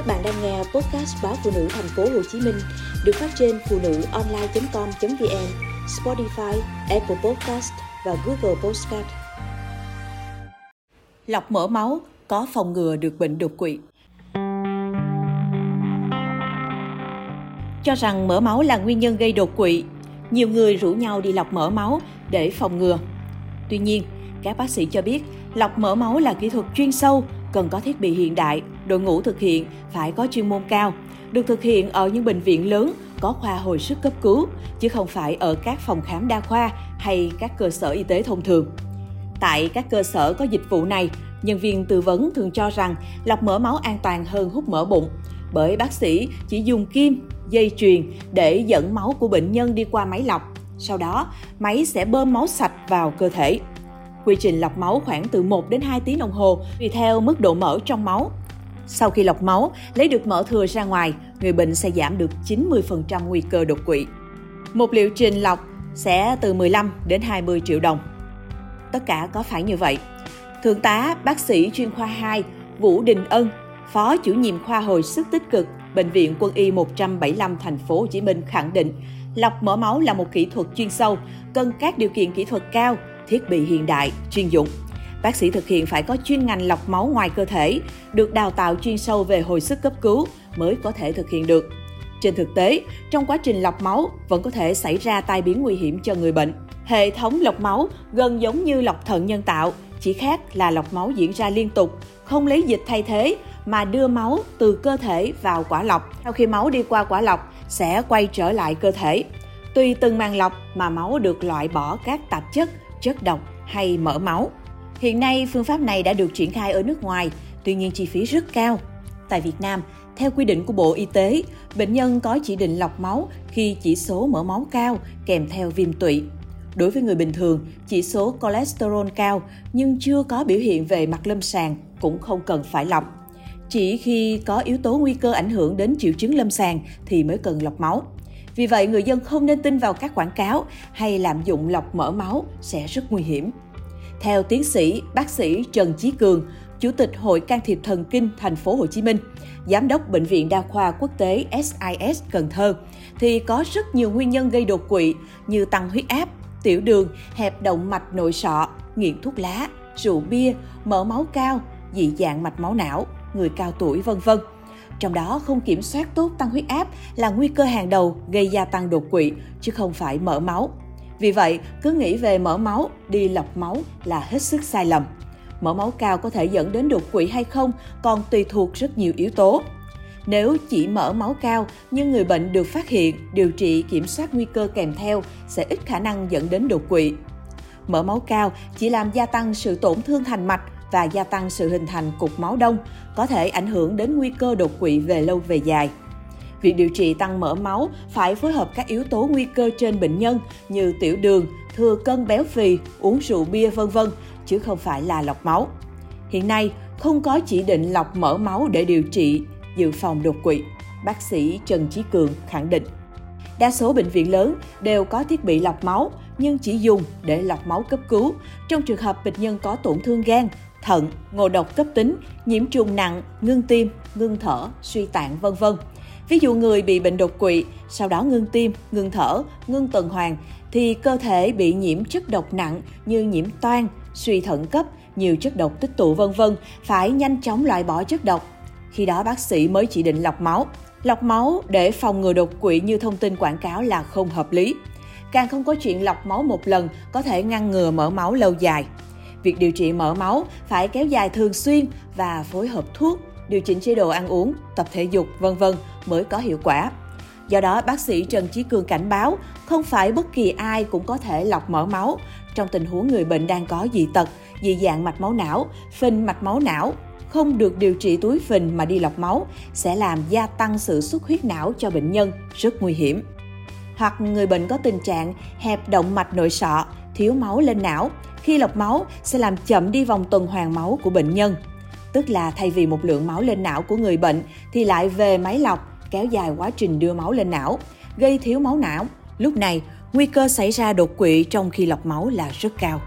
Các bạn đang nghe podcast báo phụ nữ thành phố Hồ Chí Minh được phát trên phụ nữ online.com.vn, Spotify, Apple Podcast và Google Podcast. Lọc mỡ máu có phòng ngừa được bệnh đột quỵ. Cho rằng mỡ máu là nguyên nhân gây đột quỵ, nhiều người rủ nhau đi lọc mỡ máu để phòng ngừa. Tuy nhiên, các bác sĩ cho biết lọc mỡ máu là kỹ thuật chuyên sâu cần có thiết bị hiện đại, đội ngũ thực hiện phải có chuyên môn cao, được thực hiện ở những bệnh viện lớn có khoa hồi sức cấp cứu, chứ không phải ở các phòng khám đa khoa hay các cơ sở y tế thông thường. Tại các cơ sở có dịch vụ này, nhân viên tư vấn thường cho rằng lọc mỡ máu an toàn hơn hút mỡ bụng, bởi bác sĩ chỉ dùng kim, dây chuyền để dẫn máu của bệnh nhân đi qua máy lọc. Sau đó, máy sẽ bơm máu sạch vào cơ thể. Quy trình lọc máu khoảng từ 1 đến 2 tiếng đồng hồ tùy theo mức độ mỡ trong máu. Sau khi lọc máu, lấy được mỡ thừa ra ngoài, người bệnh sẽ giảm được 90% nguy cơ đột quỵ. Một liệu trình lọc sẽ từ 15 đến 20 triệu đồng. Tất cả có phải như vậy? Thượng tá bác sĩ chuyên khoa 2 Vũ Đình Ân, Phó chủ nhiệm khoa hồi sức tích cực Bệnh viện Quân y 175 thành phố Hồ Chí Minh khẳng định, lọc mỡ máu là một kỹ thuật chuyên sâu, cần các điều kiện kỹ thuật cao, thiết bị hiện đại, chuyên dụng. Bác sĩ thực hiện phải có chuyên ngành lọc máu ngoài cơ thể, được đào tạo chuyên sâu về hồi sức cấp cứu mới có thể thực hiện được. Trên thực tế, trong quá trình lọc máu vẫn có thể xảy ra tai biến nguy hiểm cho người bệnh. Hệ thống lọc máu gần giống như lọc thận nhân tạo, chỉ khác là lọc máu diễn ra liên tục, không lấy dịch thay thế mà đưa máu từ cơ thể vào quả lọc. Sau khi máu đi qua quả lọc sẽ quay trở lại cơ thể. Tùy từng màng lọc mà máu được loại bỏ các tạp chất, chất độc hay mỡ máu. Hiện nay, phương pháp này đã được triển khai ở nước ngoài, tuy nhiên chi phí rất cao. Tại Việt Nam, theo quy định của Bộ Y tế, bệnh nhân có chỉ định lọc máu khi chỉ số mỡ máu cao kèm theo viêm tụy. Đối với người bình thường, chỉ số cholesterol cao nhưng chưa có biểu hiện về mặt lâm sàng cũng không cần phải lọc. Chỉ khi có yếu tố nguy cơ ảnh hưởng đến triệu chứng lâm sàng thì mới cần lọc máu. Vì vậy, người dân không nên tin vào các quảng cáo hay lạm dụng lọc mỡ máu sẽ rất nguy hiểm. Theo tiến sĩ bác sĩ Trần Chí Cường, Chủ tịch Hội can thiệp thần kinh thành phố Hồ Chí Minh, Giám đốc Bệnh viện Đa khoa Quốc tế SIS Cần Thơ, thì có rất nhiều nguyên nhân gây đột quỵ như tăng huyết áp, tiểu đường, hẹp động mạch nội sọ, nghiện thuốc lá, rượu bia, mỡ máu cao, dị dạng mạch máu não, người cao tuổi vân vân. Trong đó không kiểm soát tốt tăng huyết áp là nguy cơ hàng đầu gây gia tăng đột quỵ chứ không phải mỡ máu. Vì vậy, cứ nghĩ về mỡ máu, đi lọc máu là hết sức sai lầm. Mỡ máu cao có thể dẫn đến đột quỵ hay không còn tùy thuộc rất nhiều yếu tố. Nếu chỉ mỡ máu cao nhưng người bệnh được phát hiện, điều trị kiểm soát nguy cơ kèm theo sẽ ít khả năng dẫn đến đột quỵ. Mỡ máu cao chỉ làm gia tăng sự tổn thương thành mạch và gia tăng sự hình thành cục máu đông, có thể ảnh hưởng đến nguy cơ đột quỵ về lâu về dài. Việc điều trị tăng mỡ máu phải phối hợp các yếu tố nguy cơ trên bệnh nhân như tiểu đường, thừa cân béo phì, uống rượu bia vân vân, chứ không phải là lọc máu. Hiện nay, không có chỉ định lọc mỡ máu để điều trị dự phòng đột quỵ, bác sĩ Trần Chí Cường khẳng định. Đa số bệnh viện lớn đều có thiết bị lọc máu nhưng chỉ dùng để lọc máu cấp cứu trong trường hợp bệnh nhân có tổn thương gan, thận, ngộ độc cấp tính, nhiễm trùng nặng, ngưng tim, ngưng thở, suy tạng vân vân. Ví dụ người bị bệnh đột quỵ, sau đó ngưng tim, ngưng thở, ngưng tuần hoàn thì cơ thể bị nhiễm chất độc nặng như nhiễm toan, suy thận cấp, nhiều chất độc tích tụ vân vân, phải nhanh chóng loại bỏ chất độc. Khi đó bác sĩ mới chỉ định lọc máu. Lọc máu để phòng ngừa đột quỵ như thông tin quảng cáo là không hợp lý. Càng không có chuyện lọc máu một lần có thể ngăn ngừa mỡ máu lâu dài. Việc điều trị mỡ máu phải kéo dài thường xuyên và phối hợp thuốc, điều chỉnh chế độ ăn uống, tập thể dục, vân vân mới có hiệu quả. Do đó, bác sĩ Trần Chí Cường cảnh báo không phải bất kỳ ai cũng có thể lọc mỡ máu trong tình huống người bệnh đang có dị tật, dị dạng mạch máu não, phình mạch máu não, không được điều trị túi phình mà đi lọc máu sẽ làm gia tăng sự xuất huyết não cho bệnh nhân, rất nguy hiểm. Hoặc người bệnh có tình trạng hẹp động mạch nội sọ, thiếu máu lên não, khi lọc máu sẽ làm chậm đi vòng tuần hoàn máu của bệnh nhân. Tức là thay vì một lượng máu lên não của người bệnh thì lại về máy lọc, kéo dài quá trình đưa máu lên não, gây thiếu máu não. Lúc này, nguy cơ xảy ra đột quỵ trong khi lọc máu là rất cao.